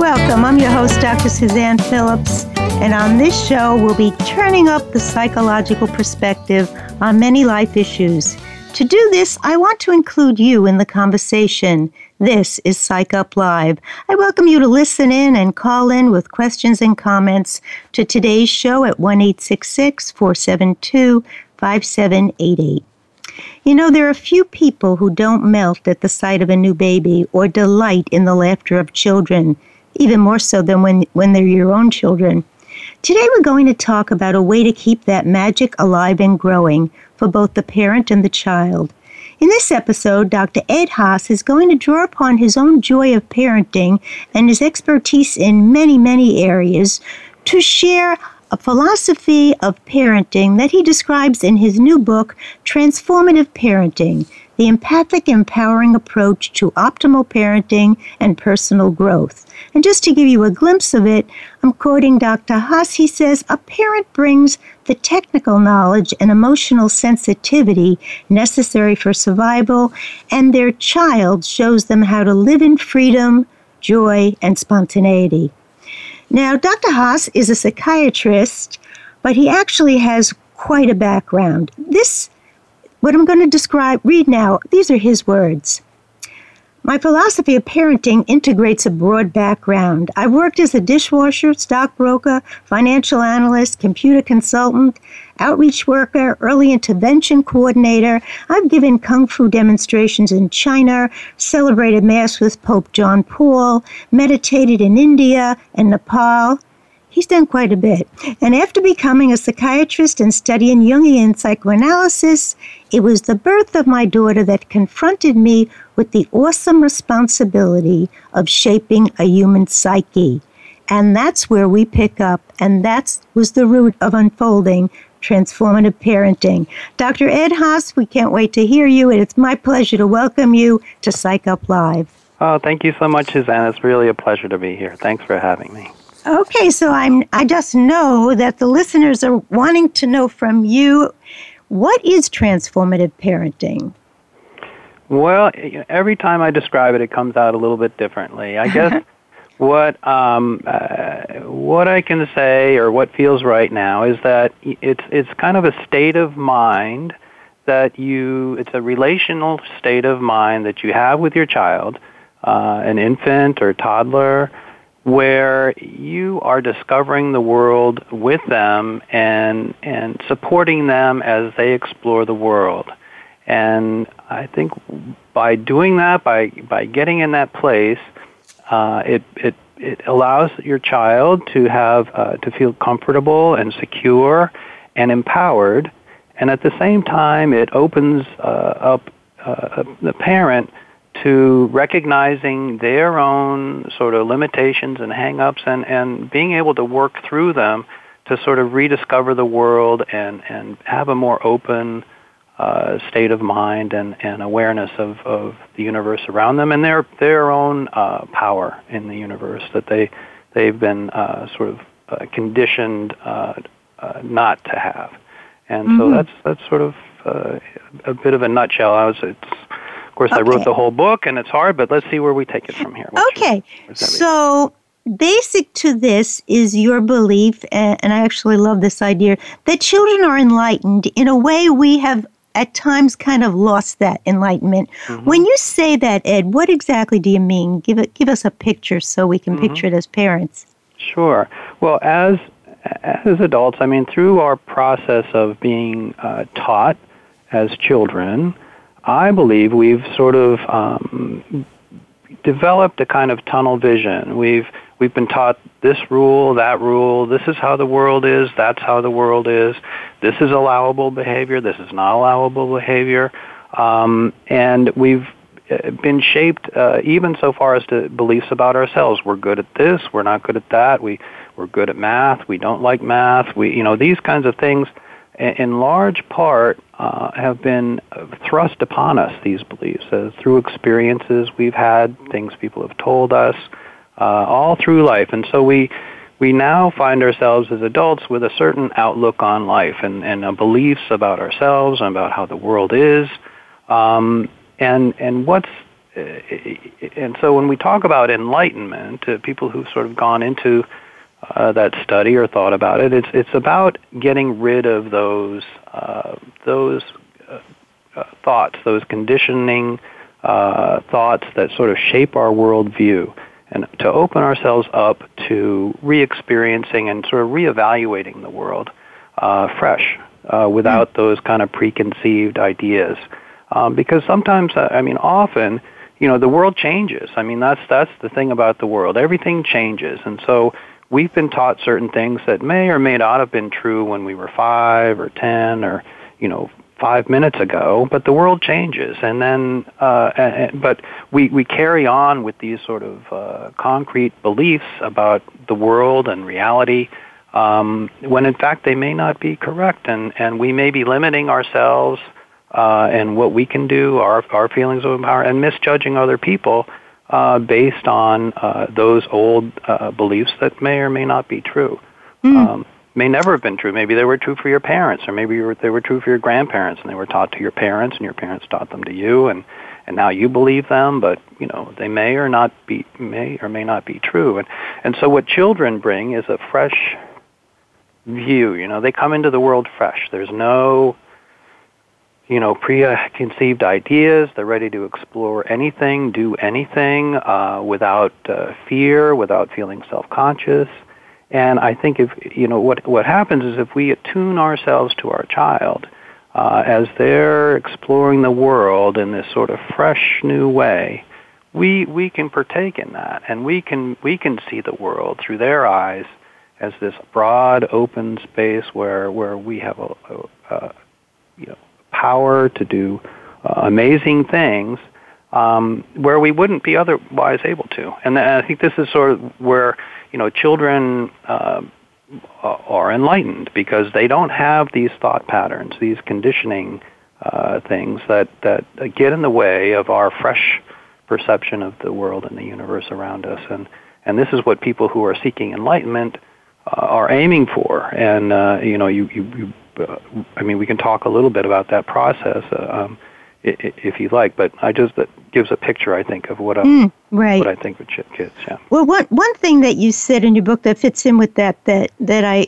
Welcome. I'm your host, Dr. Suzanne Phillips. And on this show, we'll be turning up the psychological perspective on many life issues. To do this, I want to include you in the conversation. This is Psych Up Live. I welcome you to listen in and call in with questions and comments to today's show at 1 472 5788. You know, there are few people who don't melt at the sight of a new baby or delight in the laughter of children, even more so than when, when they're your own children. Today we're going to talk about a way to keep that magic alive and growing for both the parent and the child. In this episode, Dr. Ed Haas is going to draw upon his own joy of parenting and his expertise in many, many areas to share a philosophy of parenting that he describes in his new book, Transformative Parenting The Empathic Empowering Approach to Optimal Parenting and Personal Growth. And just to give you a glimpse of it, I'm quoting Dr. Haas. He says, A parent brings the technical knowledge and emotional sensitivity necessary for survival, and their child shows them how to live in freedom, joy, and spontaneity. Now, Dr. Haas is a psychiatrist, but he actually has quite a background. This, what I'm going to describe, read now, these are his words. My philosophy of parenting integrates a broad background. I've worked as a dishwasher, stockbroker, financial analyst, computer consultant, outreach worker, early intervention coordinator. I've given kung fu demonstrations in China, celebrated Mass with Pope John Paul, meditated in India and Nepal. He's done quite a bit. And after becoming a psychiatrist and studying Jungian psychoanalysis, it was the birth of my daughter that confronted me with the awesome responsibility of shaping a human psyche. And that's where we pick up, and that was the root of unfolding transformative parenting. Dr. Ed Haas, we can't wait to hear you, and it's my pleasure to welcome you to Psych Up Live. Oh, thank you so much, Suzanne. It's really a pleasure to be here. Thanks for having me. Okay, so I'm I just know that the listeners are wanting to know from you what is transformative parenting? Well, every time I describe it, it comes out a little bit differently. I guess what um, uh, what I can say, or what feels right now, is that it's it's kind of a state of mind that you. It's a relational state of mind that you have with your child, uh, an infant or toddler, where you are discovering the world with them and and supporting them as they explore the world. And I think by doing that, by by getting in that place, uh, it it it allows your child to have uh, to feel comfortable and secure and empowered, and at the same time, it opens uh, up uh, the parent to recognizing their own sort of limitations and hangups and, and being able to work through them to sort of rediscover the world and, and have a more open uh, state of mind and, and awareness of, of the universe around them and their their own uh, power in the universe that they they've been uh, sort of uh, conditioned uh, uh, not to have. And mm-hmm. so that's that's sort of uh, a bit of a nutshell. I was it's course, okay. I wrote the whole book, and it's hard, but let's see where we take it from here. Okay. So, basic to this is your belief, and I actually love this idea, that children are enlightened in a way we have at times kind of lost that enlightenment. Mm-hmm. When you say that, Ed, what exactly do you mean? Give it, give us a picture so we can mm-hmm. picture it as parents. Sure. Well, as as adults, I mean, through our process of being uh, taught as children, I believe we've sort of um, developed a kind of tunnel vision. We've we've been taught this rule, that rule, this is how the world is, that's how the world is, this is allowable behavior, this is not allowable behavior, um, and we've uh, been shaped uh, even so far as to beliefs about ourselves. We're good at this, we're not good at that. We we're good at math, we don't like math. We you know these kinds of things in large part uh, have been thrust upon us these beliefs. Uh, through experiences we've had, things people have told us, uh, all through life, and so we we now find ourselves as adults with a certain outlook on life and and uh, beliefs about ourselves and about how the world is, um, and and what's uh, and so when we talk about enlightenment, uh, people who've sort of gone into uh, that study or thought about it. It's it's about getting rid of those uh, those uh, uh thoughts, those conditioning uh, thoughts that sort of shape our worldview, and to open ourselves up to re-experiencing and sort of re-evaluating the world uh, fresh, without mm. those kind of preconceived ideas. Um, because sometimes, I mean, often you know the world changes i mean that's that's the thing about the world everything changes and so we've been taught certain things that may or may not have been true when we were five or ten or you know five minutes ago, but the world changes, and then uh, and, but we we carry on with these sort of uh, concrete beliefs about the world and reality. Um, when in fact they may not be correct, and, and we may be limiting ourselves uh, and what we can do, our our feelings of power, and misjudging other people uh, based on uh, those old uh, beliefs that may or may not be true. Mm. Um, may never have been true. Maybe they were true for your parents, or maybe were, they were true for your grandparents, and they were taught to your parents, and your parents taught them to you, and and now you believe them. But you know they may or not be may or may not be true. And and so what children bring is a fresh view. You know they come into the world fresh. There's no you know, preconceived ideas. They're ready to explore anything, do anything uh, without uh, fear, without feeling self-conscious. And I think if you know what what happens is if we attune ourselves to our child uh, as they're exploring the world in this sort of fresh new way, we we can partake in that, and we can we can see the world through their eyes as this broad, open space where where we have a, a, a you know power to do uh, amazing things um, where we wouldn't be otherwise able to. And I think this is sort of where you know children uh, are enlightened because they don't have these thought patterns, these conditioning uh, things that that get in the way of our fresh perception of the world and the universe around us. And and this is what people who are seeking enlightenment uh, are aiming for. And uh, you know, you, you, you I mean, we can talk a little bit about that process uh, um, if you like. But I just that gives a picture, I think, of what I, mm, right. what I think with kids. Yeah. Well, one one thing that you said in your book that fits in with that that that I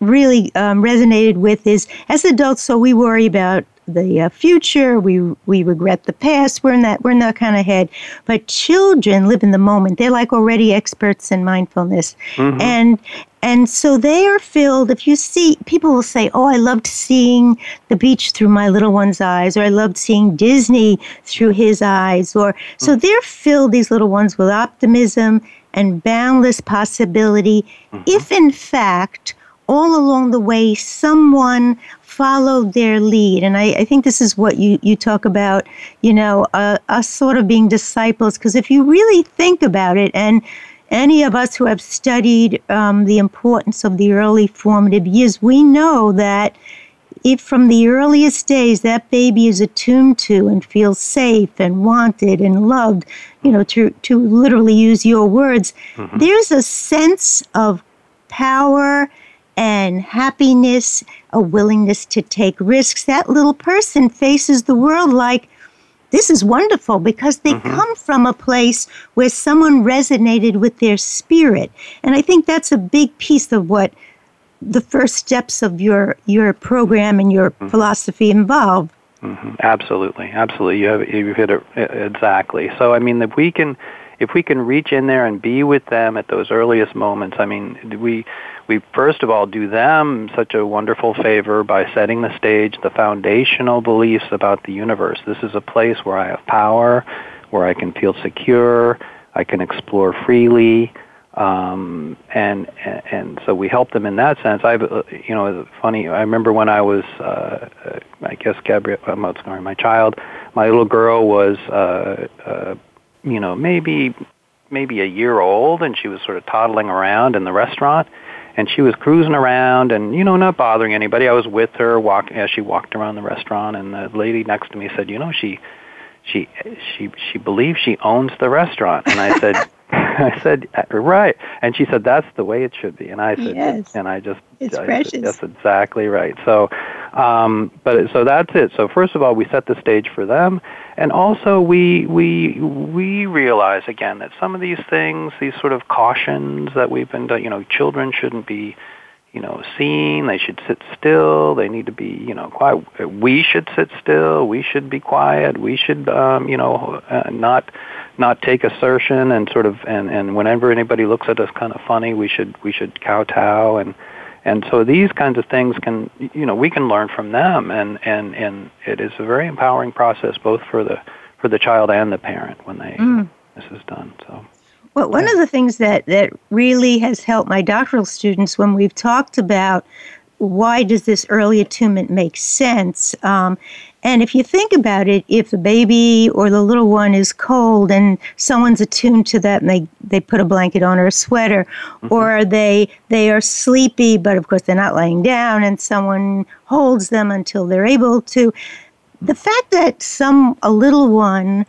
really um, resonated with is as adults, so we worry about the uh, future. We we regret the past. We're in that we're in that kind of head. But children live in the moment. They're like already experts in mindfulness, mm-hmm. and and so they are filled. If you see, people will say, "Oh, I loved seeing the beach through my little one's eyes," or "I loved seeing Disney through his eyes," or so they're filled these little ones with optimism and boundless possibility. Mm-hmm. If in fact all along the way someone followed their lead. And I, I think this is what you, you talk about, you know, uh, us sort of being disciples. Because if you really think about it, and any of us who have studied um, the importance of the early formative years, we know that if from the earliest days that baby is attuned to and feels safe and wanted and loved, you know, to, to literally use your words, mm-hmm. there's a sense of power and happiness, a willingness to take risks. That little person faces the world like this is wonderful because they mm-hmm. come from a place where someone resonated with their spirit. And I think that's a big piece of what the first steps of your your program and your mm-hmm. philosophy involve. Mm-hmm. Absolutely, absolutely. You have you hit it exactly. So I mean, if we can if we can reach in there and be with them at those earliest moments, I mean, we we first of all do them such a wonderful favor by setting the stage, the foundational beliefs about the universe. This is a place where I have power, where I can feel secure, I can explore freely, um, and and so we help them in that sense. I've uh, you know funny. I remember when I was uh, uh I guess Gabrielle, sorry, my child, my little girl was uh, uh, you know maybe maybe a year old, and she was sort of toddling around in the restaurant. And she was cruising around, and you know, not bothering anybody. I was with her, walking as she walked around the restaurant, and the lady next to me said, "You know, she, she, she, she believes she owns the restaurant." And I said, I said, right. And she said, that's the way it should be. And I said, yes. and I just, it's I precious. Said, that's exactly right. So, um, but so that's it. So first of all, we set the stage for them. And also we, we, we realize again that some of these things, these sort of cautions that we've been, you know, children shouldn't be, you know, seen. They should sit still. They need to be, you know, quiet. We should sit still. We should be quiet. We should, um, you know, uh, not not take assertion and sort of and and whenever anybody looks at us kind of funny, we should we should kowtow and and so these kinds of things can you know we can learn from them and and and it is a very empowering process both for the for the child and the parent when they mm. this is done. So. Well, one of the things that, that really has helped my doctoral students when we've talked about why does this early attunement make sense? Um, and if you think about it, if the baby or the little one is cold and someone's attuned to that and they, they put a blanket on or a sweater, mm-hmm. or they they are sleepy, but of course they're not laying down and someone holds them until they're able to. The fact that some a little one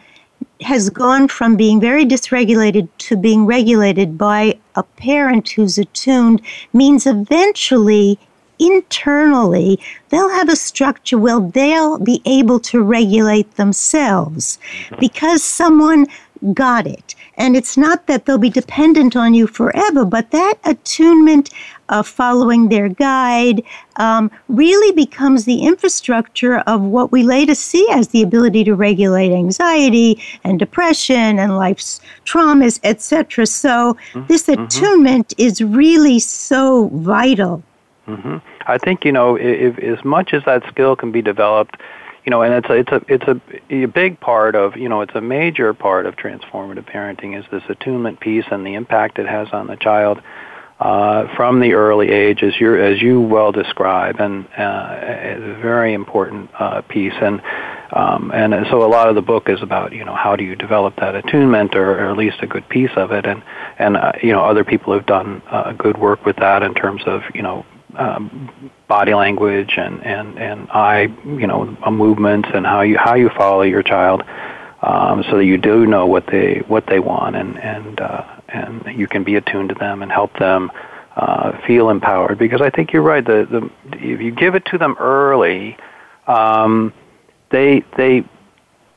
has gone from being very dysregulated to being regulated by a parent who's attuned means eventually internally they'll have a structure where they'll be able to regulate themselves. Mm-hmm. Because someone got it. And it's not that they'll be dependent on you forever, but that attunement of following their guide um, really becomes the infrastructure of what we later see as the ability to regulate anxiety and depression and life's traumas, etc. So mm-hmm. this mm-hmm. attunement mm-hmm. is really so vital. Mm-hmm. I think you know if, if as much as that skill can be developed you know, and it's a, it's a it's a, a big part of you know it's a major part of transformative parenting is this attunement piece and the impact it has on the child uh, from the early age, as you as you well describe, and uh, it's a very important uh, piece. And um, and so a lot of the book is about you know how do you develop that attunement, or, or at least a good piece of it. And and uh, you know other people have done uh, good work with that in terms of you know um, body language and and and eye you know movements and how you how you follow your child um, so that you do know what they what they want and and uh, and you can be attuned to them and help them uh, feel empowered. Because I think you're right the the if you give it to them early um, they they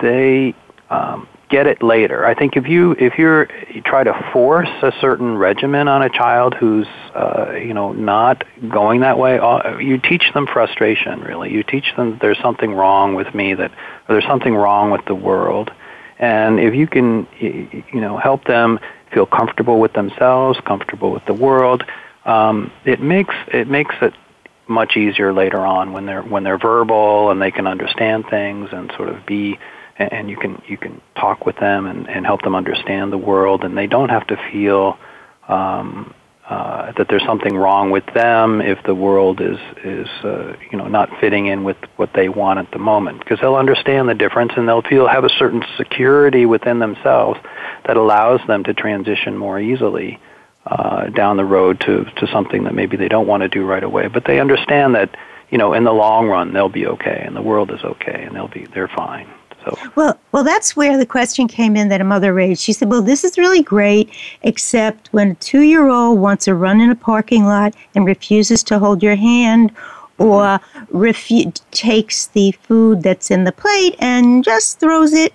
they um, get it later. I think if you if you're you try to force a certain regimen on a child who's uh, you know not going that way, uh, you teach them frustration. Really, you teach them there's something wrong with me, that there's something wrong with the world, and if you can you know help them feel comfortable with themselves, comfortable with the world, um, it makes it makes it much easier later on when they're when they're verbal and they can understand things and sort of be and you can you can talk with them and, and help them understand the world, and they don't have to feel um, uh, that there's something wrong with them if the world is is uh, you know not fitting in with what they want at the moment, because they'll understand the difference and they'll feel have a certain security within themselves that allows them to transition more easily. Uh, down the road to, to something that maybe they don't want to do right away, but they understand that you know in the long run they'll be okay and the world is okay and they'll be they're fine. So well, well, that's where the question came in that a mother raised. She said, "Well, this is really great, except when a two-year-old wants to run in a parking lot and refuses to hold your hand." or refu- takes the food that's in the plate and just throws it,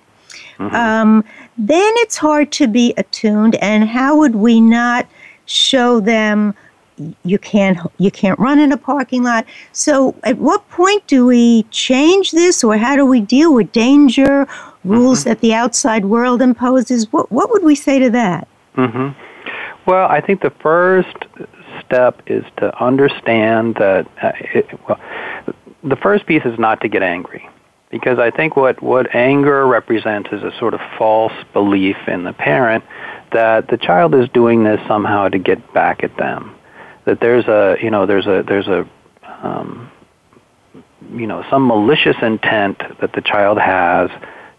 mm-hmm. um, then it's hard to be attuned. And how would we not show them? You can't you can't run in a parking lot. So at what point do we change this or how do we deal with danger, rules mm-hmm. that the outside world imposes? What what would we say to that? hmm Well, I think the first step is to understand that uh, it, well, the first piece is not to get angry. Because I think what, what anger represents is a sort of false belief in the parent that the child is doing this somehow to get back at them that there's a you know there's a there's a um, you know some malicious intent that the child has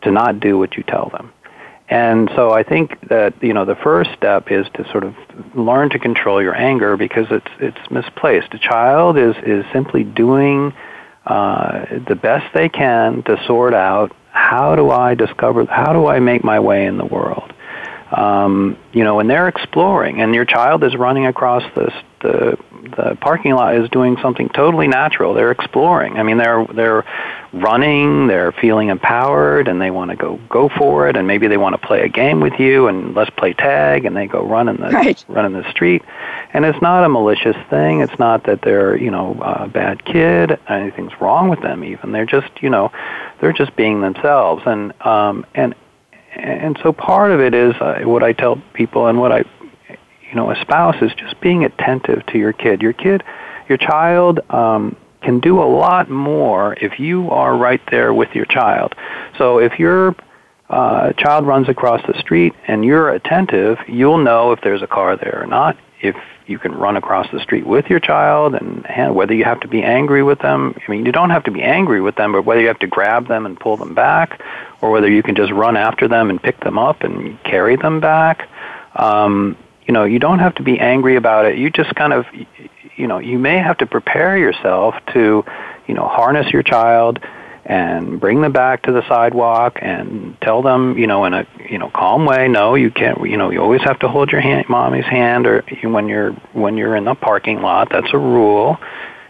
to not do what you tell them. And so I think that you know the first step is to sort of learn to control your anger because it's it's misplaced. A child is is simply doing uh, the best they can to sort out how do I discover how do I make my way in the world um, you know, when they're exploring and your child is running across this, the the parking lot is doing something totally natural. They're exploring. I mean, they're they're running. They're feeling empowered, and they want to go go for it. And maybe they want to play a game with you, and let's play tag. And they go run in the right. run in the street. And it's not a malicious thing. It's not that they're you know a bad kid. Anything's wrong with them. Even they're just you know they're just being themselves. And um, and and so part of it is uh, what I tell people and what I you know espouse is just being attentive to your kid. Your kid, your child um, can do a lot more if you are right there with your child. So if your uh, child runs across the street and you're attentive, you'll know if there's a car there or not. If you can run across the street with your child and whether you have to be angry with them. I mean, you don't have to be angry with them, but whether you have to grab them and pull them back or whether you can just run after them and pick them up and carry them back. Um, you know, you don't have to be angry about it. You just kind of, you know, you may have to prepare yourself to, you know, harness your child and bring them back to the sidewalk and tell them, you know, in a you know calm way, no, you can't. You know, you always have to hold your hand, mommy's hand, or when you're when you're in the parking lot. That's a rule.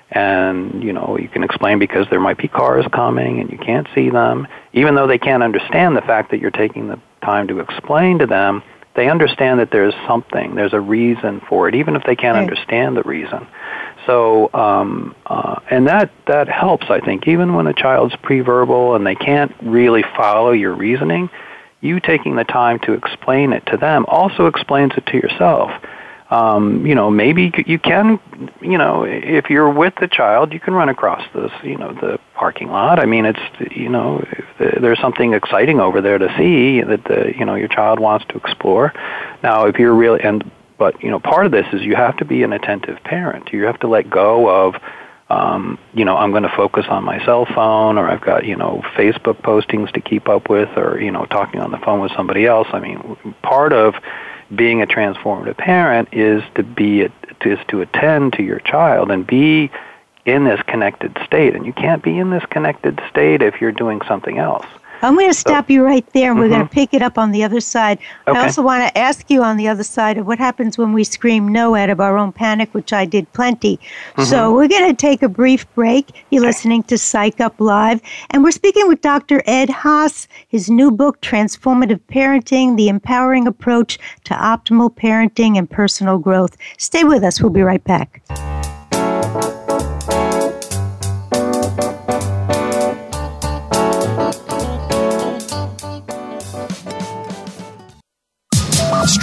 And you know, you can explain because there might be cars coming and you can't see them. Even though they can't understand the fact that you're taking the time to explain to them, they understand that there's something, there's a reason for it, even if they can't right. understand the reason. So, um, uh, and that that helps, I think, even when a child's pre-verbal and they can't really follow your reasoning. You taking the time to explain it to them also explains it to yourself. Um, you know, maybe you can, you know, if you're with the child, you can run across this, you know, the parking lot. I mean, it's, you know, there's something exciting over there to see that the, you know, your child wants to explore. Now, if you're really, and but you know, part of this is you have to be an attentive parent. You have to let go of, um, you know, I'm going to focus on my cell phone, or I've got you know Facebook postings to keep up with, or you know, talking on the phone with somebody else. I mean, part of being a transformative parent is to be is to attend to your child and be in this connected state. And you can't be in this connected state if you're doing something else. I'm going to stop so, you right there, and we're mm-hmm. going to pick it up on the other side. Okay. I also want to ask you on the other side of what happens when we scream no out of our own panic, which I did plenty. Mm-hmm. So we're going to take a brief break. You're listening to Psych Up Live, and we're speaking with Dr. Ed Haas. His new book, Transformative Parenting: The Empowering Approach to Optimal Parenting and Personal Growth. Stay with us. We'll be right back.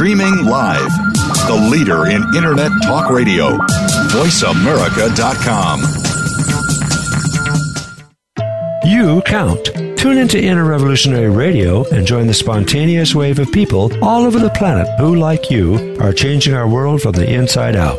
Streaming live. The leader in Internet talk radio. VoiceAmerica.com. You count. Tune into Inner Revolutionary Radio and join the spontaneous wave of people all over the planet who, like you, are changing our world from the inside out.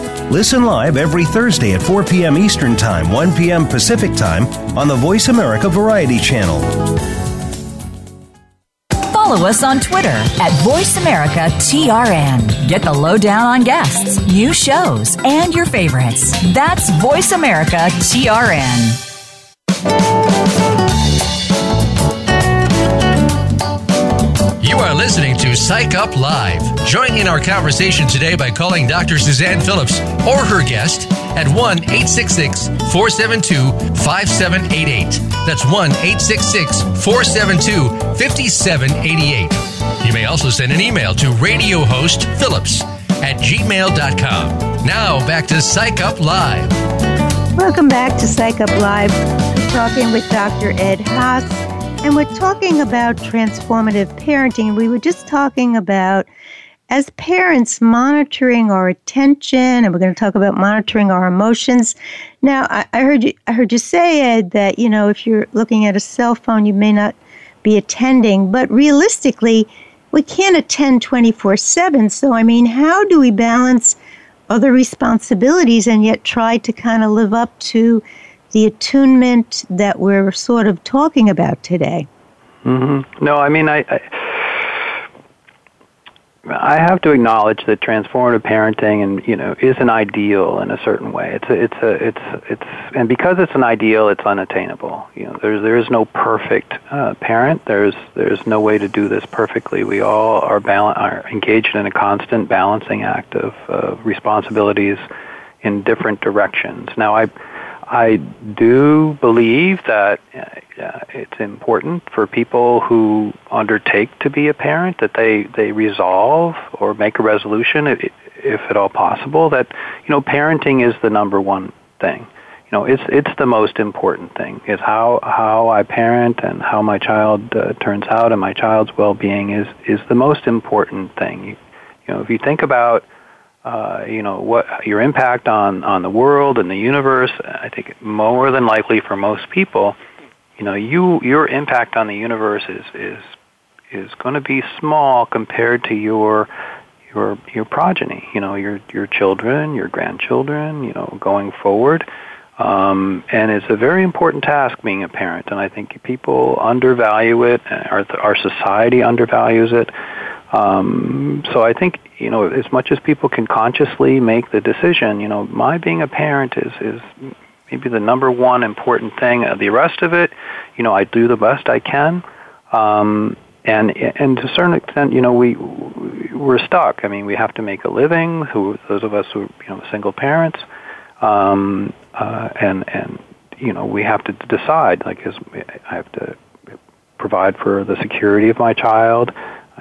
Listen live every Thursday at 4 p.m. Eastern Time, 1 p.m. Pacific Time on the Voice America Variety Channel. Follow us on Twitter at VoiceAmericaTRN. Get the lowdown on guests, new shows, and your favorites. That's Voice VoiceAmericaTRN. You are listening to Psych Up Live. Join in our conversation today by calling Dr. Suzanne Phillips or her guest at 1 866 472 5788. That's 1 866 472 5788. You may also send an email to radiohostphillips at gmail.com. Now back to Psych Up Live. Welcome back to Psych Up Live. talking with Dr. Ed Haas and we're talking about transformative parenting. We were just talking about, as parents, monitoring our attention, and we're going to talk about monitoring our emotions. Now, I, I heard you, I heard you say, Ed, that you know if you're looking at a cell phone, you may not be attending, but realistically, we can't attend 24 7. So, I mean, how do we balance other responsibilities and yet try to kind of live up to the attunement that we're sort of talking about today. Mm-hmm. No, I mean, I, I, I have to acknowledge that transformative parenting, and you know, is an ideal in a certain way. It's a, it's a, it's, it's, and because it's an ideal, it's unattainable. You know, there's there is no perfect uh, parent. There's there's no way to do this perfectly. We all are, bal- are engaged in a constant balancing act of uh, responsibilities in different directions. Now, I I do believe that uh, it's important for people who undertake to be a parent that they, they resolve or make a resolution, if, if at all possible, that you know parenting is the number one thing. You know, it's it's the most important thing. Is how how I parent and how my child uh, turns out and my child's well-being is is the most important thing. You, you know, if you think about uh, you know what your impact on on the world and the universe. I think more than likely for most people, you know, you your impact on the universe is is is going to be small compared to your your your progeny. You know, your your children, your grandchildren. You know, going forward. Um, and it's a very important task being a parent, and I think people undervalue it. Our, our society undervalues it. Um, so I think you know as much as people can consciously make the decision, you know, my being a parent is is maybe the number one important thing. Uh, the rest of it, you know, I do the best I can. Um, and and to a certain extent, you know, we we're stuck. I mean, we have to make a living. Who those of us who you know single parents, um, uh, and and you know, we have to decide. Like, is I have to provide for the security of my child.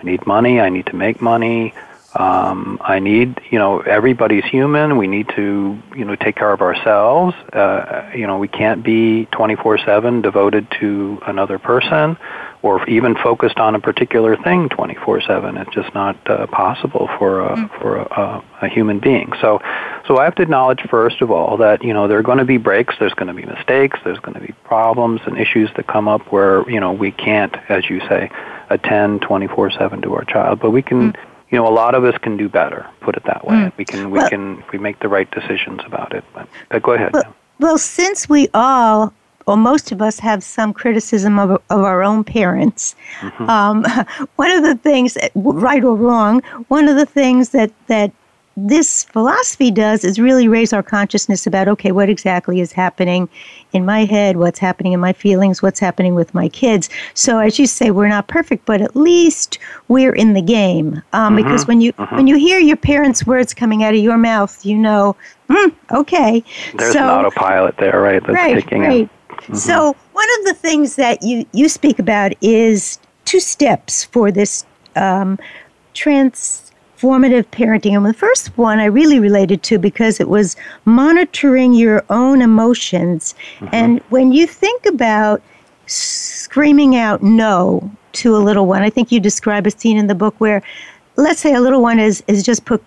I need money. I need to make money. Um, I need, you know, everybody's human. We need to, you know, take care of ourselves. Uh, you know, we can't be 24/7 devoted to another person, or even focused on a particular thing 24/7. It's just not uh, possible for a, mm. for a, a, human being. So, so I have to acknowledge first of all that you know there are going to be breaks. There's going to be mistakes. There's going to be problems and issues that come up where you know we can't, as you say attend 24/7 to our child, but we can. Mm. You know, a lot of us can do better. Put it that way. Mm. We can. We well, can. We make the right decisions about it. But, but go ahead. Well, well, since we all or most of us have some criticism of, of our own parents. Mm-hmm. Um, one of the things, right or wrong, one of the things that, that this philosophy does is really raise our consciousness about okay, what exactly is happening in my head, what's happening in my feelings, what's happening with my kids. So, as you say, we're not perfect, but at least we're in the game. Um, mm-hmm. Because when you mm-hmm. when you hear your parents' words coming out of your mouth, you know, mm, okay. There's so, an autopilot there, right? That's right, right. Mm-hmm. So, one of the things that you you speak about is two steps for this um, trans formative parenting. And the first one I really related to because it was monitoring your own emotions. Mm-hmm. And when you think about screaming out no to a little one, I think you describe a scene in the book where, let's say, a little one is, is just put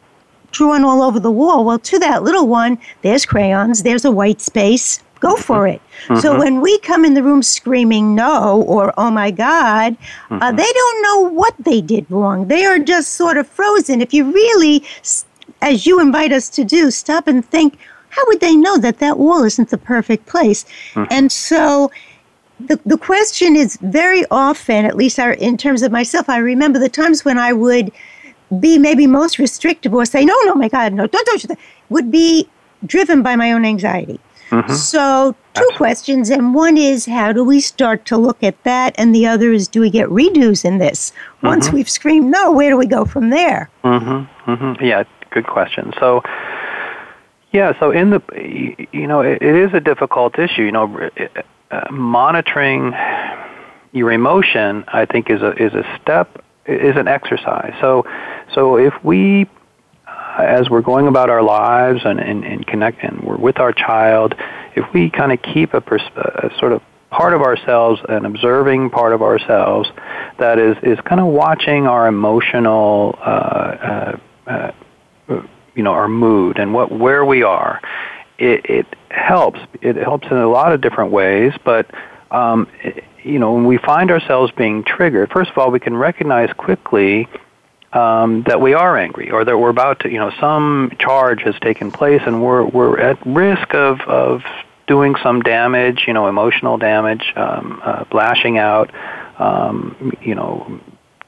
drawn all over the wall. Well, to that little one, there's crayons, there's a white space, go for it. Mm-hmm. So when we come in the room screaming no or oh my God, uh, mm-hmm. uh, they don't know what they did wrong. They are just sort of frozen. If you really, as you invite us to do, stop and think, how would they know that that wall isn't the perfect place? Mm-hmm. And so the, the question is very often, at least in terms of myself, I remember the times when I would be maybe most restrictive or say, no, no, my God, no, don't do that, would be driven by my own anxiety. Mm-hmm. So, two Absolutely. questions, and one is how do we start to look at that, and the other is do we get redos in this? Once mm-hmm. we've screamed no, where do we go from there? Mm-hmm. mm-hmm. Yeah, good question. So, yeah, so in the, you know, it, it is a difficult issue. You know, uh, monitoring your emotion, I think, is a is a step, is an exercise. So, so if we as we're going about our lives and, and, and connect and we're with our child, if we kind of keep a, pers- a sort of part of ourselves, an observing part of ourselves that is, is kind of watching our emotional, uh, uh, uh, you know, our mood and what where we are. It, it helps. It helps in a lot of different ways, but um, it, you know, when we find ourselves being triggered, first of all, we can recognize quickly um, that we are angry or that we're about to, you know, some charge has taken place and we're, we're at risk of, of doing some damage, you know, emotional damage, um, uh, lashing out, um, you know,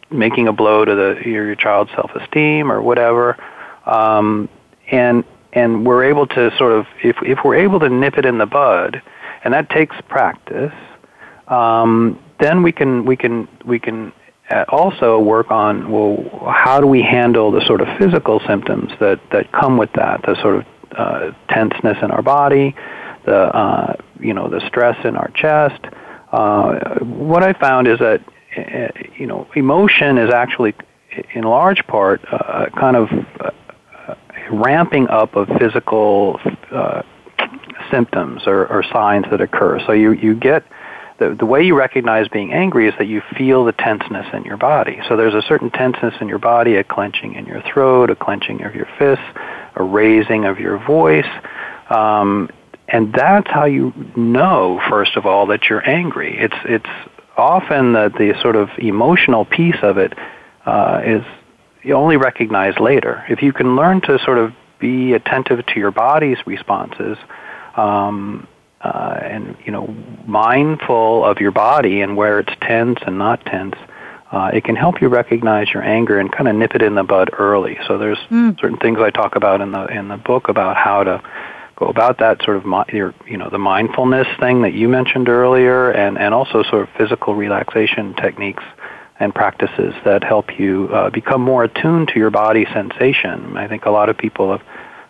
making a blow to the, your, your child's self-esteem or whatever. Um, and, and we're able to sort of, if, if we're able to nip it in the bud, and that takes practice, um, then we can, we can, we can also work on well how do we handle the sort of physical symptoms that that come with that? The sort of uh, tenseness in our body the uh, you know the stress in our chest. Uh, what I found is that uh, you know emotion is actually in large part uh, kind of ramping up of physical symptoms or, or signs that occur. So you you get the, the way you recognize being angry is that you feel the tenseness in your body. So there's a certain tenseness in your body, a clenching in your throat, a clenching of your fists, a raising of your voice. Um, and that's how you know, first of all, that you're angry. It's, it's often that the sort of emotional piece of it uh, is only recognized later. If you can learn to sort of be attentive to your body's responses, um, uh, and you know mindful of your body and where it's tense and not tense, uh, it can help you recognize your anger and kind of nip it in the bud early. So there's mm. certain things I talk about in the in the book about how to go about that sort of mi- your you know the mindfulness thing that you mentioned earlier, and and also sort of physical relaxation techniques and practices that help you uh, become more attuned to your body sensation. I think a lot of people have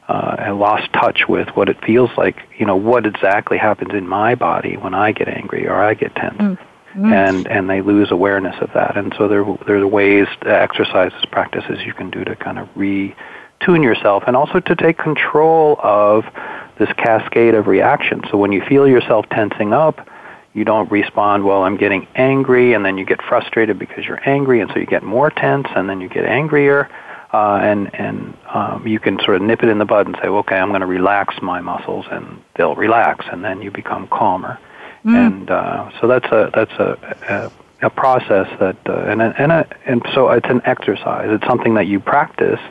uh, I lost touch with what it feels like. You know, what exactly happens in my body when I get angry or I get tense, mm-hmm. and and they lose awareness of that. And so there there are ways, exercises, practices you can do to kind of retune yourself, and also to take control of this cascade of reactions. So when you feel yourself tensing up. You don't respond, well, I'm getting angry, and then you get frustrated because you're angry, and so you get more tense, and then you get angrier uh, and and um, you can sort of nip it in the bud and say, okay, I'm going to relax my muscles, and they'll relax, and then you become calmer. Mm. And uh, so that's a that's a, a, a process that uh, and and a, and so it's an exercise. It's something that you practice,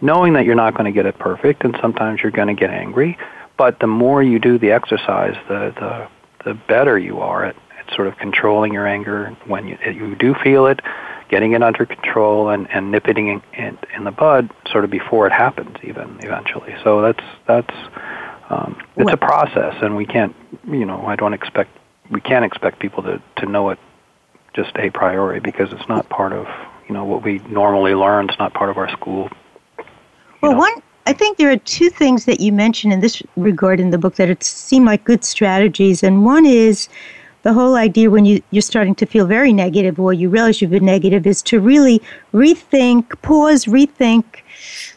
knowing that you're not going to get it perfect, and sometimes you're going to get angry. But the more you do the exercise, the the the better you are at, at sort of controlling your anger when you you do feel it getting it under control and, and nipping it in, in the bud sort of before it happens even eventually. So that's that's um, it's a process, and we can't you know I don't expect we can't expect people to to know it just a priori because it's not part of you know what we normally learn. It's not part of our school. Well, know. one I think there are two things that you mentioned in this regard in the book that it seem like good strategies, and one is the whole idea when you, you're starting to feel very negative or you realize you've been negative is to really rethink, pause, rethink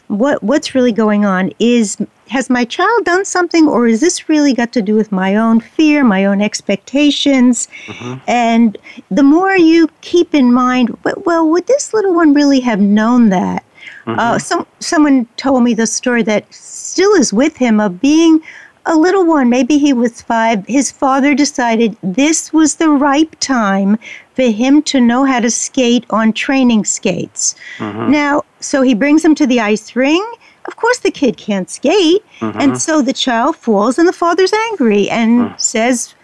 what what's really going on. Is has my child done something or is this really got to do with my own fear, my own expectations? Mm-hmm. And the more you keep in mind, well, would this little one really have known that? Mm-hmm. Uh, some someone told me the story that still is with him of being a little one, maybe he was five, his father decided this was the ripe time for him to know how to skate on training skates. Mm-hmm. Now, so he brings him to the ice ring. Of course, the kid can't skate. Mm-hmm. And so the child falls, and the father's angry and mm-hmm. says,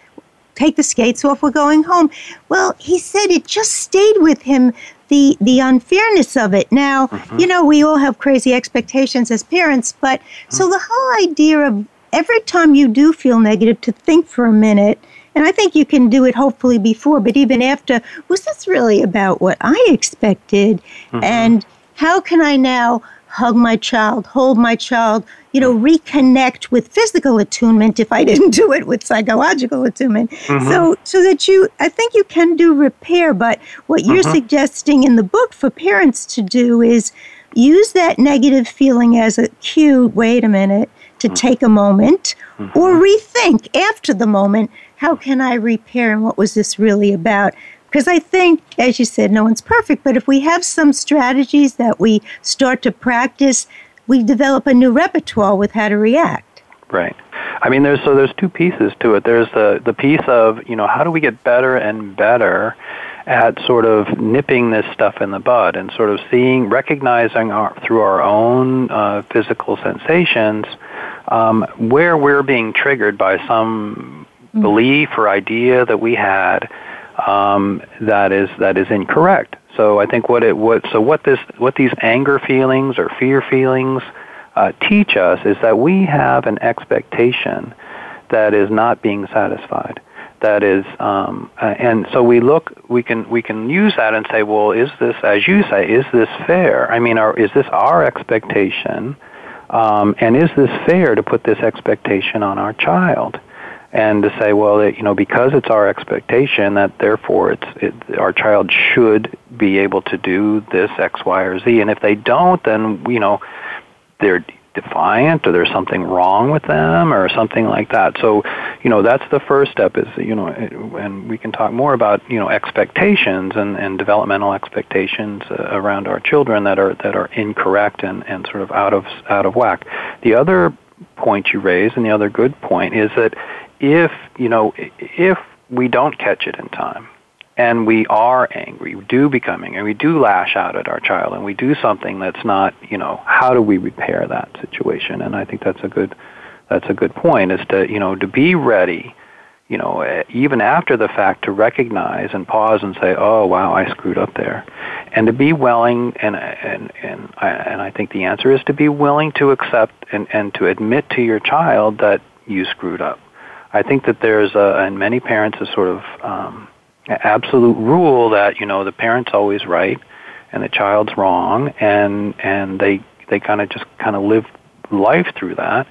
Take the skates off, we're going home. Well, he said it just stayed with him the the unfairness of it. Now, mm-hmm. you know, we all have crazy expectations as parents, but so mm. the whole idea of every time you do feel negative, to think for a minute. And I think you can do it hopefully before, but even after, was this really about what I expected? Mm-hmm. And how can I now hug my child, hold my child, you know, reconnect with physical attunement if I didn't do it with psychological attunement. Mm-hmm. So so that you I think you can do repair, but what you're mm-hmm. suggesting in the book for parents to do is use that negative feeling as a cue, wait a minute, to mm-hmm. take a moment mm-hmm. or rethink after the moment how can I repair and what was this really about? Because I think, as you said, no one's perfect, but if we have some strategies that we start to practice, we develop a new repertoire with how to react. Right. I mean, there's so there's two pieces to it. There's the the piece of you know how do we get better and better at sort of nipping this stuff in the bud and sort of seeing, recognizing our, through our own uh, physical sensations um, where we're being triggered by some mm-hmm. belief or idea that we had um, that is that is incorrect. So I think what it what so what this what these anger feelings or fear feelings uh, teach us is that we have an expectation that is not being satisfied that is um, uh, and so we look we can we can use that and say well is this as you say is this fair? I mean are, is this our expectation? Um, and is this fair to put this expectation on our child? And to say well it, you know because it's our expectation that therefore it's it, our child should be able to do this x y or z. And if they don't then you know they're defiant or there's something wrong with them or something like that. So, you know, that's the first step is, you know, and we can talk more about, you know, expectations and, and developmental expectations uh, around our children that are, that are incorrect and, and sort of out of, out of whack. The other point you raise and the other good point is that if, you know, if we don't catch it in time, and we are angry, we do become angry, and we do lash out at our child, and we do something that's not, you know, how do we repair that situation? And I think that's a good, that's a good point, is to, you know, to be ready, you know, eh, even after the fact, to recognize and pause and say, oh wow, I screwed up there, and to be willing, and and and I, and I think the answer is to be willing to accept and and to admit to your child that you screwed up. I think that there's a, and many parents are sort of um, absolute rule that you know the parent's always right and the child's wrong and and they they kind of just kind of live life through that.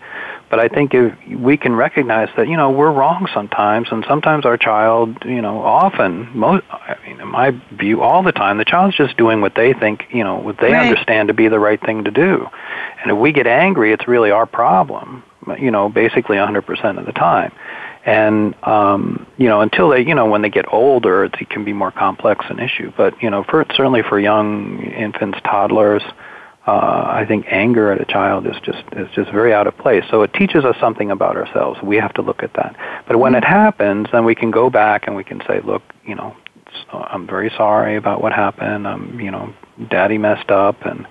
But i think if we can recognize that you know we're wrong sometimes and sometimes our child you know often most i mean in my view all the time the child's just doing what they think you know what they right. understand to be the right thing to do. And if we get angry it's really our problem you know basically 100% of the time and um, you know until they you know when they get older it can be more complex an issue but you know for certainly for young infants toddlers uh, I think anger at a child is just is just very out of place. So it teaches us something about ourselves. We have to look at that. But when it happens, then we can go back and we can say, look, you know, I'm very sorry about what happened. Um, you know, Daddy messed up, and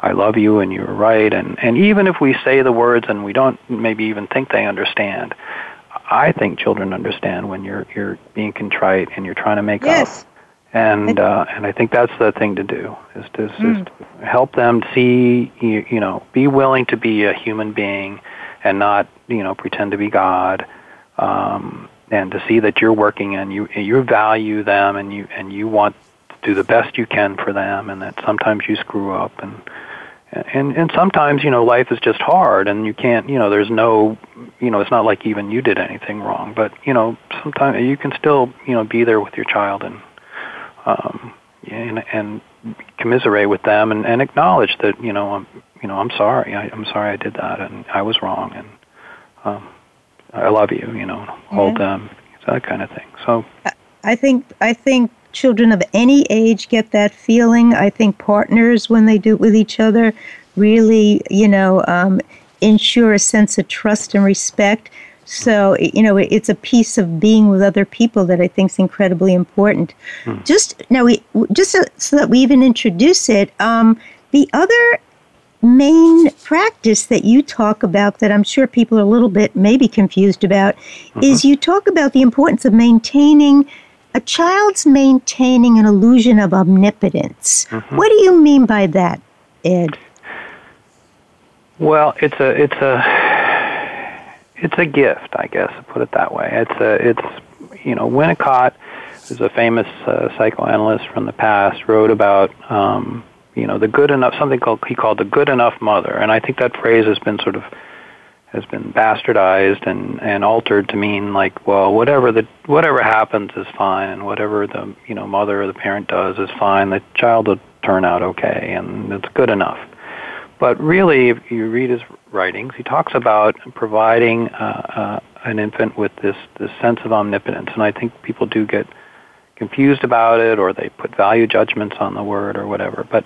I love you, and you're right. And and even if we say the words and we don't maybe even think they understand, I think children understand when you're you're being contrite and you're trying to make yes. up. and uh, and I think that's the thing to do is to, mm. is to help them see you, you know be willing to be a human being and not you know pretend to be God, um, and to see that you're working and you you value them and you and you want to do the best you can for them, and that sometimes you screw up and and and sometimes you know life is just hard and you can't you know there's no you know it's not like even you did anything wrong but you know sometimes you can still you know be there with your child and um and and commiserate with them and, and acknowledge that you know I'm you know I'm sorry I, I'm sorry I did that and I was wrong and um I love you you know hold yeah. them that kind of thing so I think I think children of any age get that feeling. I think partners, when they do it with each other, really, you know, um, ensure a sense of trust and respect. So, you know, it's a piece of being with other people that I think is incredibly important. Hmm. Just now, we just so, so, that we even introduce it. Um, the other main practice that you talk about that I'm sure people are a little bit maybe confused about mm-hmm. is you talk about the importance of maintaining a child's maintaining an illusion of omnipotence. Mm-hmm. What do you mean by that, Ed? Well, it's a it's a it's a gift, I guess. To put it that way. It's a it's you know Winnicott, who's a famous uh, psychoanalyst from the past, wrote about um, you know the good enough something called he called the good enough mother, and I think that phrase has been sort of has been bastardized and and altered to mean like well whatever the whatever happens is fine. And whatever the you know mother or the parent does is fine. The child will turn out okay and it's good enough. But really if you read his writings he talks about providing uh, uh, an infant with this this sense of omnipotence. And i think people do get confused about it or they put value judgments on the word or whatever. But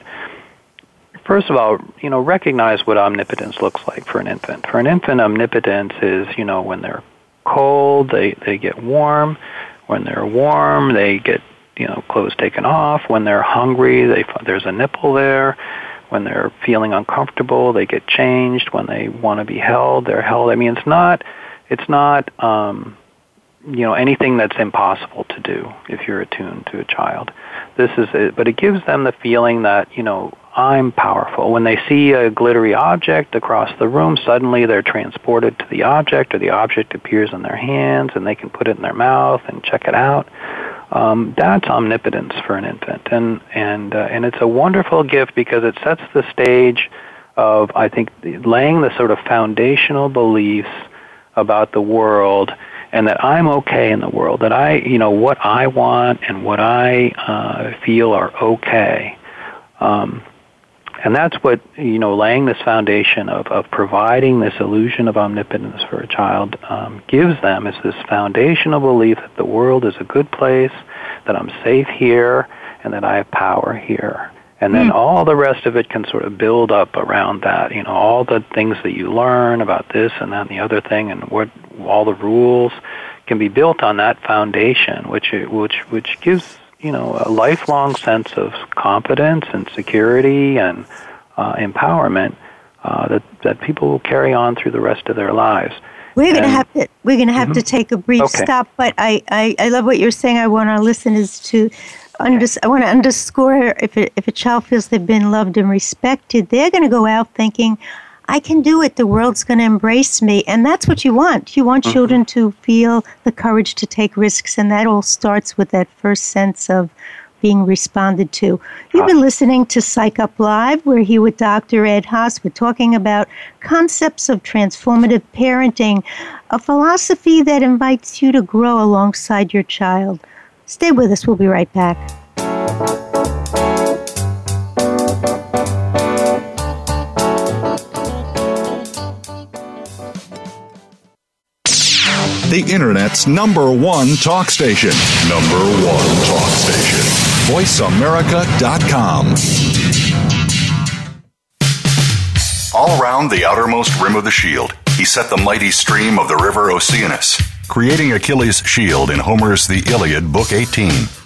First of all, you know, recognize what omnipotence looks like for an infant. For an infant, omnipotence is, you know, when they're cold, they, they get warm. When they're warm, they get, you know, clothes taken off. When they're hungry, they, there's a nipple there. When they're feeling uncomfortable, they get changed. When they want to be held, they're held. I mean, it's not, it's not, um, you know, anything that's impossible to do if you're attuned to a child. This is it, but it gives them the feeling that, you know, I'm powerful. When they see a glittery object across the room, suddenly they're transported to the object, or the object appears in their hands, and they can put it in their mouth and check it out. Um, that's omnipotence for an infant, and and uh, and it's a wonderful gift because it sets the stage of I think laying the sort of foundational beliefs about the world and that I'm okay in the world, that I, you know, what I want and what I uh, feel are okay. Um, and that's what, you know, laying this foundation of, of providing this illusion of omnipotence for a child um, gives them is this foundational belief that the world is a good place, that I'm safe here, and that I have power here. And then mm. all the rest of it can sort of build up around that. You know, all the things that you learn about this and that and the other thing, and what all the rules can be built on that foundation, which which which gives you know a lifelong sense of confidence and security and uh, empowerment uh, that that people will carry on through the rest of their lives. We're going to have to we're going to have mm-hmm. to take a brief okay. stop, but I, I, I love what you're saying. I want our listeners to under, I want to underscore if a, if a child feels they've been loved and respected, they're going to go out thinking, I can do it. The world's going to embrace me. And that's what you want. You want mm-hmm. children to feel the courage to take risks. And that all starts with that first sense of being responded to. You've been listening to Psych Up Live. We're here with Dr. Ed Haas. We're talking about concepts of transformative parenting, a philosophy that invites you to grow alongside your child. Stay with us. We'll be right back. The Internet's number one talk station. Number one talk station. VoiceAmerica.com. All round the outermost rim of the shield, he set the mighty stream of the river Oceanus, creating Achilles' shield in Homer's The Iliad, Book 18.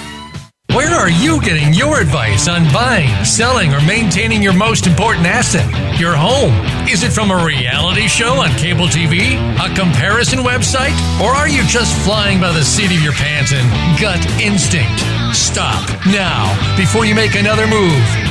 Where are you getting your advice on buying, selling, or maintaining your most important asset, your home? Is it from a reality show on cable TV, a comparison website, or are you just flying by the seat of your pants and gut instinct? Stop now before you make another move.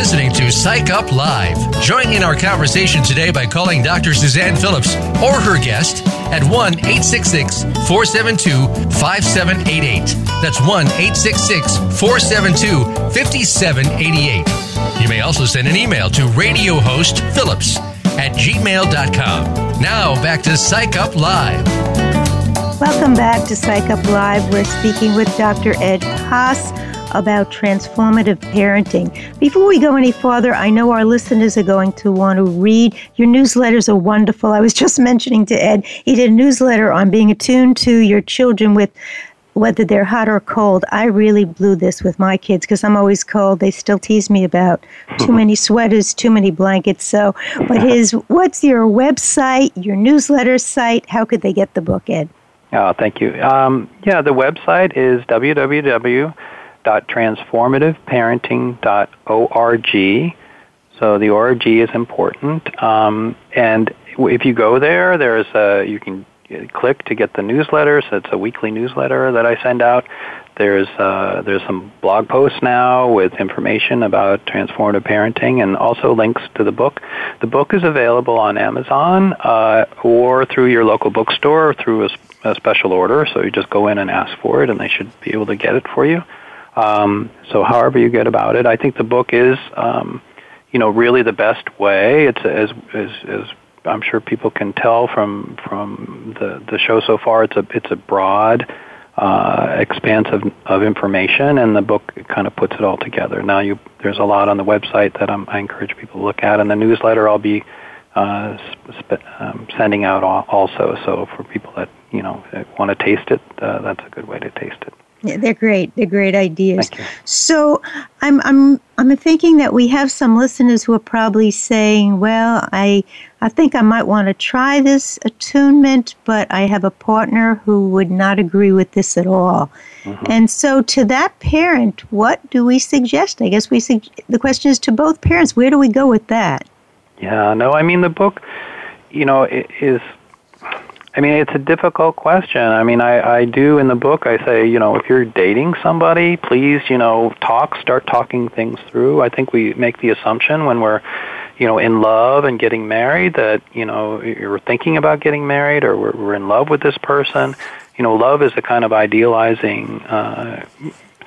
Listening to Psych Up Live. Join in our conversation today by calling Dr. Suzanne Phillips or her guest at 1 866 472 5788. That's 1 866 472 5788. You may also send an email to Radio Host Phillips at gmail.com. Now back to Psych Up Live. Welcome back to Psych Up Live. We're speaking with Dr. Ed Haas about transformative parenting. Before we go any farther, I know our listeners are going to want to read. Your newsletters are wonderful. I was just mentioning to Ed, he did a newsletter on being attuned to your children with whether they're hot or cold. I really blew this with my kids because I'm always cold. They still tease me about too many sweaters, too many blankets. So, but his, what's your website, your newsletter site? How could they get the book, Ed? Oh, thank you. Um, yeah, the website is www www.transformativeparenting.org. So the org is important. Um, and if you go there, there's a, you can click to get the newsletters. It's a weekly newsletter that I send out. There's uh, there's some blog posts now with information about transformative parenting and also links to the book. The book is available on Amazon uh, or through your local bookstore or through a, a special order. So you just go in and ask for it, and they should be able to get it for you. Um, so however you get about it, I think the book is, um, you know, really the best way. It's as as, as I'm sure people can tell from from the the show so far. It's a it's a broad, uh, expanse of, of information, and the book kind of puts it all together. Now, you there's a lot on the website that I'm, I encourage people to look at, and the newsletter I'll be uh, sp- um, sending out also. So for people that you know want to taste it, uh, that's a good way to taste it. Yeah, they're great. They're great ideas. So I'm I'm I'm thinking that we have some listeners who are probably saying, "Well, I I think I might want to try this attunement, but I have a partner who would not agree with this at all." Mm-hmm. And so, to that parent, what do we suggest? I guess we sug- the question is to both parents. Where do we go with that? Yeah, no, I mean the book, you know, is I mean, it's a difficult question. I mean, I, I do in the book, I say, you know, if you're dating somebody, please, you know, talk, start talking things through. I think we make the assumption when we're, you know, in love and getting married that, you know, you're thinking about getting married or we're, we're in love with this person. You know, love is a kind of idealizing uh,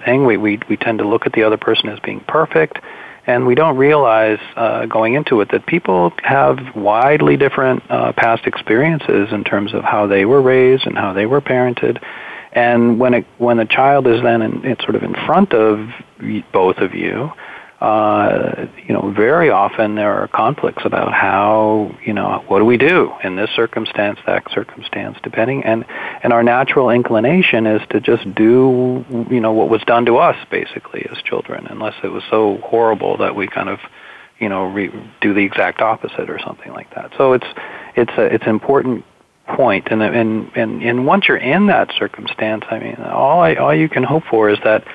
thing. We, we, we tend to look at the other person as being perfect and we don't realize uh, going into it that people have widely different uh, past experiences in terms of how they were raised and how they were parented. And when it, when the child is then in, it's sort of in front of both of you, uh, you know, very often there are conflicts about how, you know, what do we do in this circumstance, that circumstance, depending, and and our natural inclination is to just do, you know, what was done to us basically as children, unless it was so horrible that we kind of, you know, re- do the exact opposite or something like that. So it's it's a, it's an important point, and and and and once you're in that circumstance, I mean, all I all you can hope for is that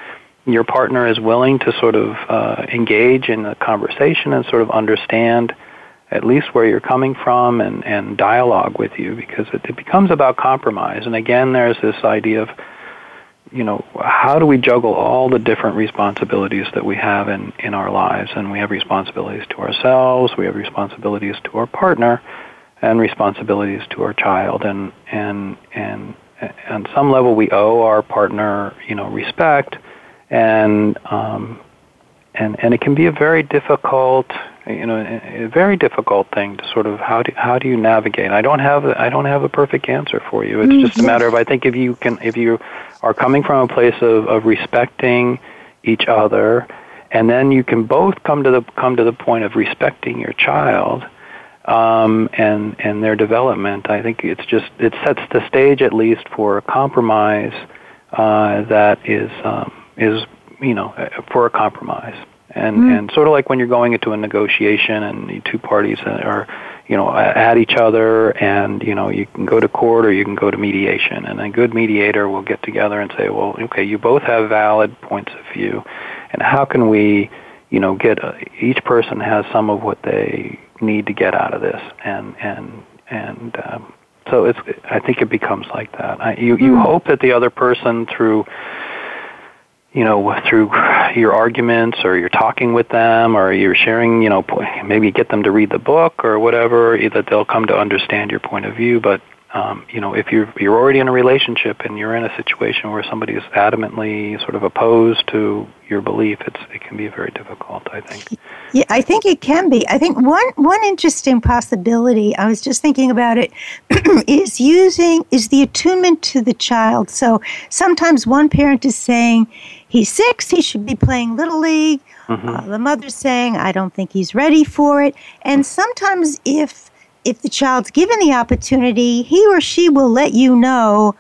your partner is willing to sort of uh, engage in a conversation and sort of understand at least where you're coming from and, and dialogue with you because it, it becomes about compromise. And again, there's this idea of, you know, how do we juggle all the different responsibilities that we have in, in our lives? And we have responsibilities to ourselves, we have responsibilities to our partner, and responsibilities to our child. And, and, and on some level, we owe our partner, you know, respect and um, and and it can be a very difficult you know a very difficult thing to sort of how do how do you navigate? I don't have I don't have a perfect answer for you. It's just a matter of i think if you can if you are coming from a place of, of respecting each other and then you can both come to the come to the point of respecting your child um, and and their development i think it's just it sets the stage at least for a compromise uh, that is um, is you know for a compromise. And mm. and sort of like when you're going into a negotiation and the two parties are you know at each other and you know you can go to court or you can go to mediation. And a good mediator will get together and say well okay you both have valid points of view. And how can we you know get a, each person has some of what they need to get out of this. And and and um, so it's I think it becomes like that. I, you you mm. hope that the other person through you know, through your arguments or you're talking with them or you're sharing, you know, maybe get them to read the book or whatever, that they'll come to understand your point of view. But, um, you know, if you're, you're already in a relationship and you're in a situation where somebody is adamantly sort of opposed to your belief, it's, it can be very difficult, I think. Yeah, I think it can be. I think one, one interesting possibility, I was just thinking about it, is using, is the attunement to the child. So sometimes one parent is saying, he's six, he should be playing Little League. Mm-hmm. Uh, the mother's saying, I don't think he's ready for it. And sometimes if if the child's given the opportunity, he or she will let you know,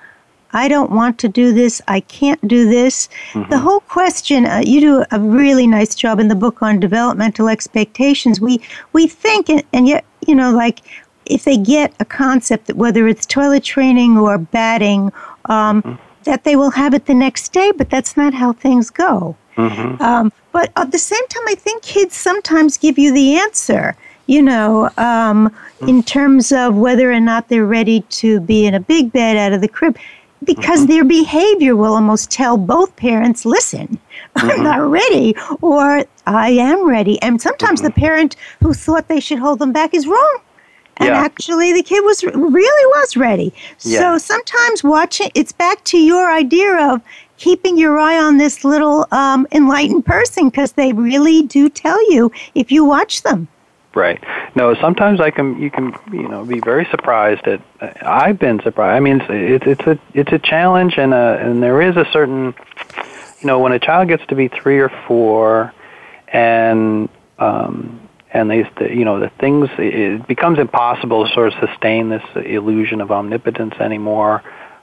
I don't want to do this, I can't do this. Mm-hmm. The whole question, uh, you do a really nice job in the book on developmental expectations. We we think, and, and yet, you know, like if they get a concept that whether it's toilet training or batting, um, mm-hmm that they will have it the next day, but that's not how things go. Mm-hmm. Um, but at the same time, I think kids sometimes give you the answer, you know, um, in terms of whether or not they're ready to be in a big bed out of the crib. Because mm-hmm. their behavior will almost tell both parents, listen, I'm mm-hmm. not ready, or I am ready. And sometimes the mm-hmm. parent who thought they should hold them back is wrong and yeah. actually the kid was really was ready yeah. so sometimes watching it's back to your idea of keeping your eye on this little um, enlightened person because they really do tell you if you watch them right no sometimes i can you can you know be very surprised at i've been surprised i mean it's it's a it's a challenge and a and there is a certain you know when a child gets to be three or four and um and they, you know, the things it becomes impossible to sort of sustain this illusion of omnipotence anymore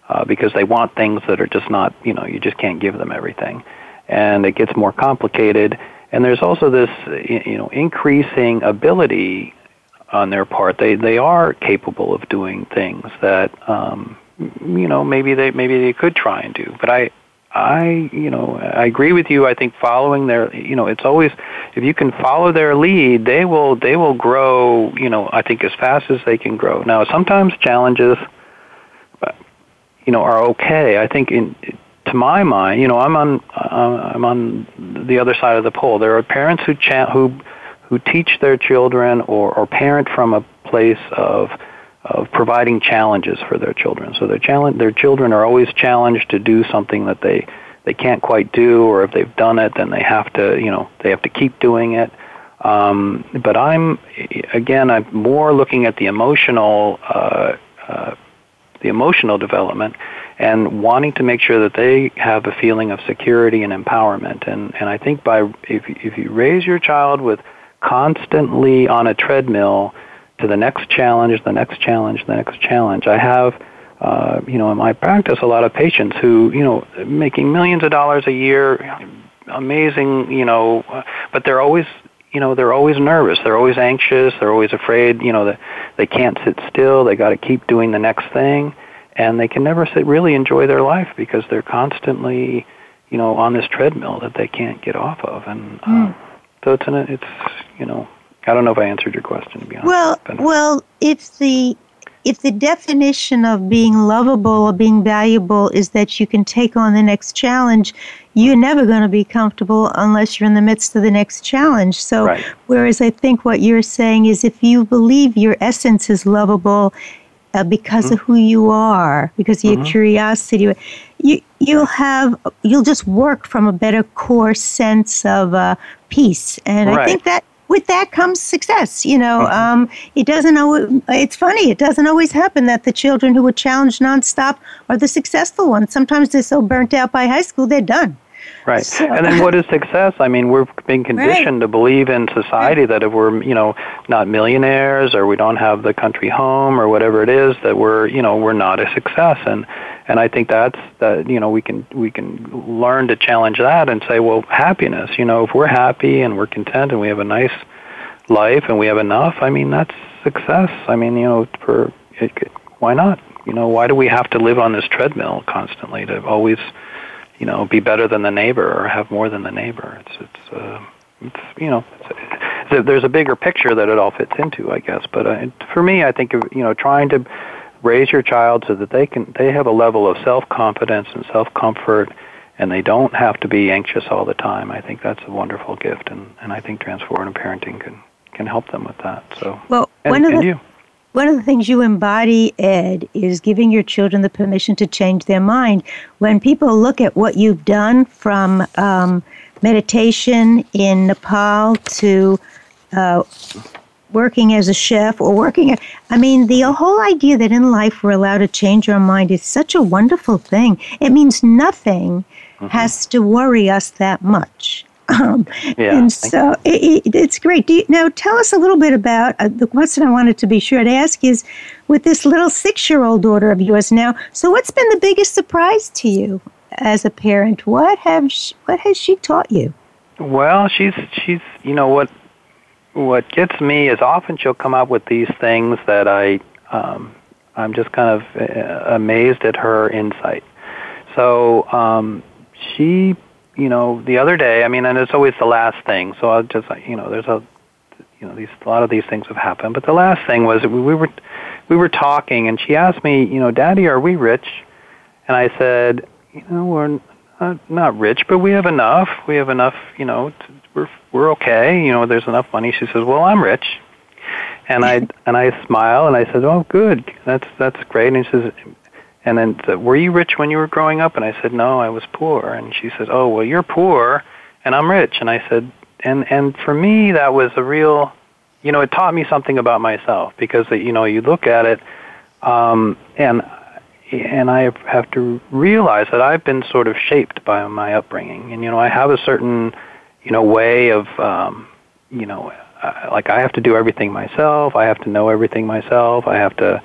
uh, because they want things that are just not, you know, you just can't give them everything, and it gets more complicated. And there's also this, you know, increasing ability on their part. They they are capable of doing things that, um, you know, maybe they maybe they could try and do. But I I, you know, I agree with you. I think following their, you know, it's always if you can follow their lead, they will they will grow. You know, I think as fast as they can grow. Now, sometimes challenges, you know, are okay. I think in to my mind, you know, I'm on I'm on the other side of the pole. There are parents who cha- who who teach their children or or parent from a place of of providing challenges for their children. So their challenge, their children are always challenged to do something that they they can't quite do, or if they've done it, then they have to, you know, they have to keep doing it. Um, but I'm again, I'm more looking at the emotional, uh, uh, the emotional development, and wanting to make sure that they have a feeling of security and empowerment. And and I think by if if you raise your child with constantly on a treadmill to the next challenge, the next challenge, the next challenge. I have, uh, you know, in my practice, a lot of patients who, you know, making millions of dollars a year, amazing, you know, but they're always, you know, they're always nervous. They're always anxious. They're always afraid, you know, that they can't sit still. They got to keep doing the next thing, and they can never sit, really enjoy their life because they're constantly, you know, on this treadmill that they can't get off of, and. Uh, mm. So it's an, it's you know I don't know if I answered your question. To be honest. Well, but. well, if the if the definition of being lovable or being valuable is that you can take on the next challenge, you're never going to be comfortable unless you're in the midst of the next challenge. So, right. whereas I think what you're saying is if you believe your essence is lovable uh, because mm-hmm. of who you are, because of mm-hmm. your curiosity, you you'll have you'll just work from a better core sense of uh, peace, and right. I think that with that comes success. You know, mm-hmm. um, it doesn't always, it's funny, it doesn't always happen that the children who were challenged nonstop are the successful ones. Sometimes they're so burnt out by high school, they're done. Right. So, and then what is success? I mean, we're being conditioned right. to believe in society right. that if we're, you know, not millionaires or we don't have the country home or whatever it is, that we're, you know, we're not a success. And and I think that's that you know we can we can learn to challenge that and say, well, happiness. You know, if we're happy and we're content and we have a nice life and we have enough, I mean, that's success. I mean, you know, for it, why not? You know, why do we have to live on this treadmill constantly to always, you know, be better than the neighbor or have more than the neighbor? It's it's. Uh, it's you know it's, there's a bigger picture that it all fits into i guess but uh, for me i think you know trying to raise your child so that they can they have a level of self-confidence and self-comfort and they don't have to be anxious all the time. I think that's a wonderful gift and, and I think transformative parenting can can help them with that. So well, and, one of the, you. One of the things you embody, Ed, is giving your children the permission to change their mind. When people look at what you've done from um, meditation in Nepal to uh, working as a chef or working. I mean, the whole idea that in life we're allowed to change our mind is such a wonderful thing. It means nothing mm-hmm. has to worry us that much. Um, yeah, and so it, it, it's great. You, now, tell us a little bit about uh, the question I wanted to be sure to ask is with this little six year old daughter of yours now. So, what's been the biggest surprise to you as a parent? What have she, what has she taught you? Well, she's she's you know what what gets me is often she'll come up with these things that I um, I'm just kind of uh, amazed at her insight. So um, she, you know, the other day, I mean, and it's always the last thing. So I'll just, you know, there's a, you know, these a lot of these things have happened. But the last thing was we, we were we were talking, and she asked me, you know, Daddy, are we rich? And I said, you know, we're not, not rich, but we have enough. We have enough, you know, to, we're we're okay. You know, there's enough money. She says, well, I'm rich. And I and I smile and I said, oh, good. That's that's great. And she says, and then said, were you rich when you were growing up? And I said, no, I was poor. And she says, oh, well, you're poor and I'm rich. And I said, and and for me, that was a real, you know, it taught me something about myself because you know you look at it, um, and and I have to realize that I've been sort of shaped by my upbringing, and you know I have a certain you know way of um, you know uh, like I have to do everything myself. I have to know everything myself. I have to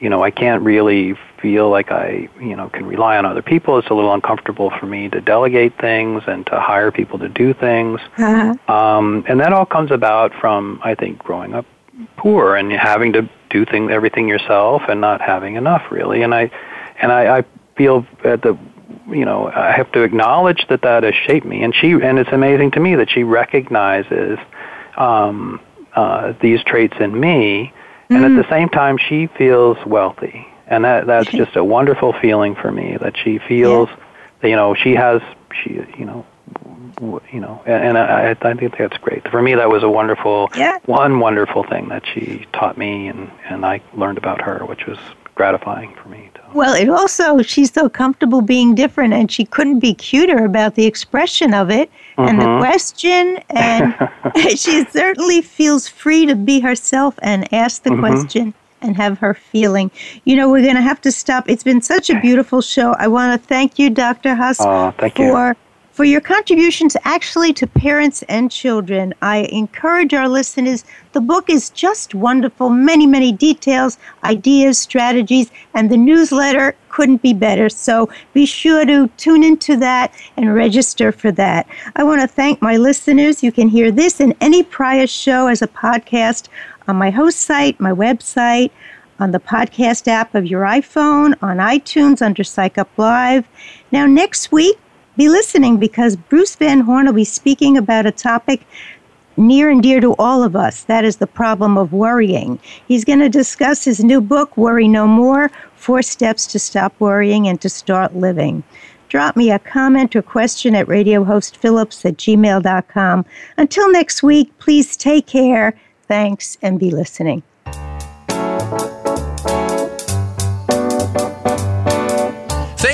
you know I can't really feel like I you know can rely on other people. It's a little uncomfortable for me to delegate things and to hire people to do things. Uh-huh. Um, and that all comes about from I think growing up poor and having to do things everything yourself and not having enough really. And I and I, I feel at the you know, I have to acknowledge that that has shaped me. And she, and it's amazing to me that she recognizes um, uh, these traits in me, mm-hmm. and at the mm. same time, she feels wealthy, and that that's just a wonderful feeling for me. That she feels, yeah. that, you know, she has, she, you know, you know, and, I, I think that's great. For me, that was a wonderful, yeah. one wonderful thing that she taught me, and and I learned about her, which was gratifying for me. Well, it also, she's so comfortable being different, and she couldn't be cuter about the expression of it mm-hmm. and the mm-hmm. question. And she certainly feels free to be herself and ask the mm-hmm. question and have her feeling. You know, we're going to have to stop. It's been such a beautiful show. I want to thank you, Dr. Haas, oh, thank for you for your contributions actually to parents and children. I encourage our listeners. The book is just wonderful, many, many details, ideas, strategies, and the newsletter couldn't be better. So be sure to tune into that and register for that. I want to thank my listeners. You can hear this and any prior show as a podcast on my host site, my website, on the podcast app of your iPhone, on iTunes under Psych Up Live. Now, next week, be listening because Bruce Van Horn will be speaking about a topic near and dear to all of us. That is the problem of worrying. He's going to discuss his new book, Worry No More Four Steps to Stop Worrying and to Start Living. Drop me a comment or question at radiohostphillips at gmail.com. Until next week, please take care. Thanks and be listening.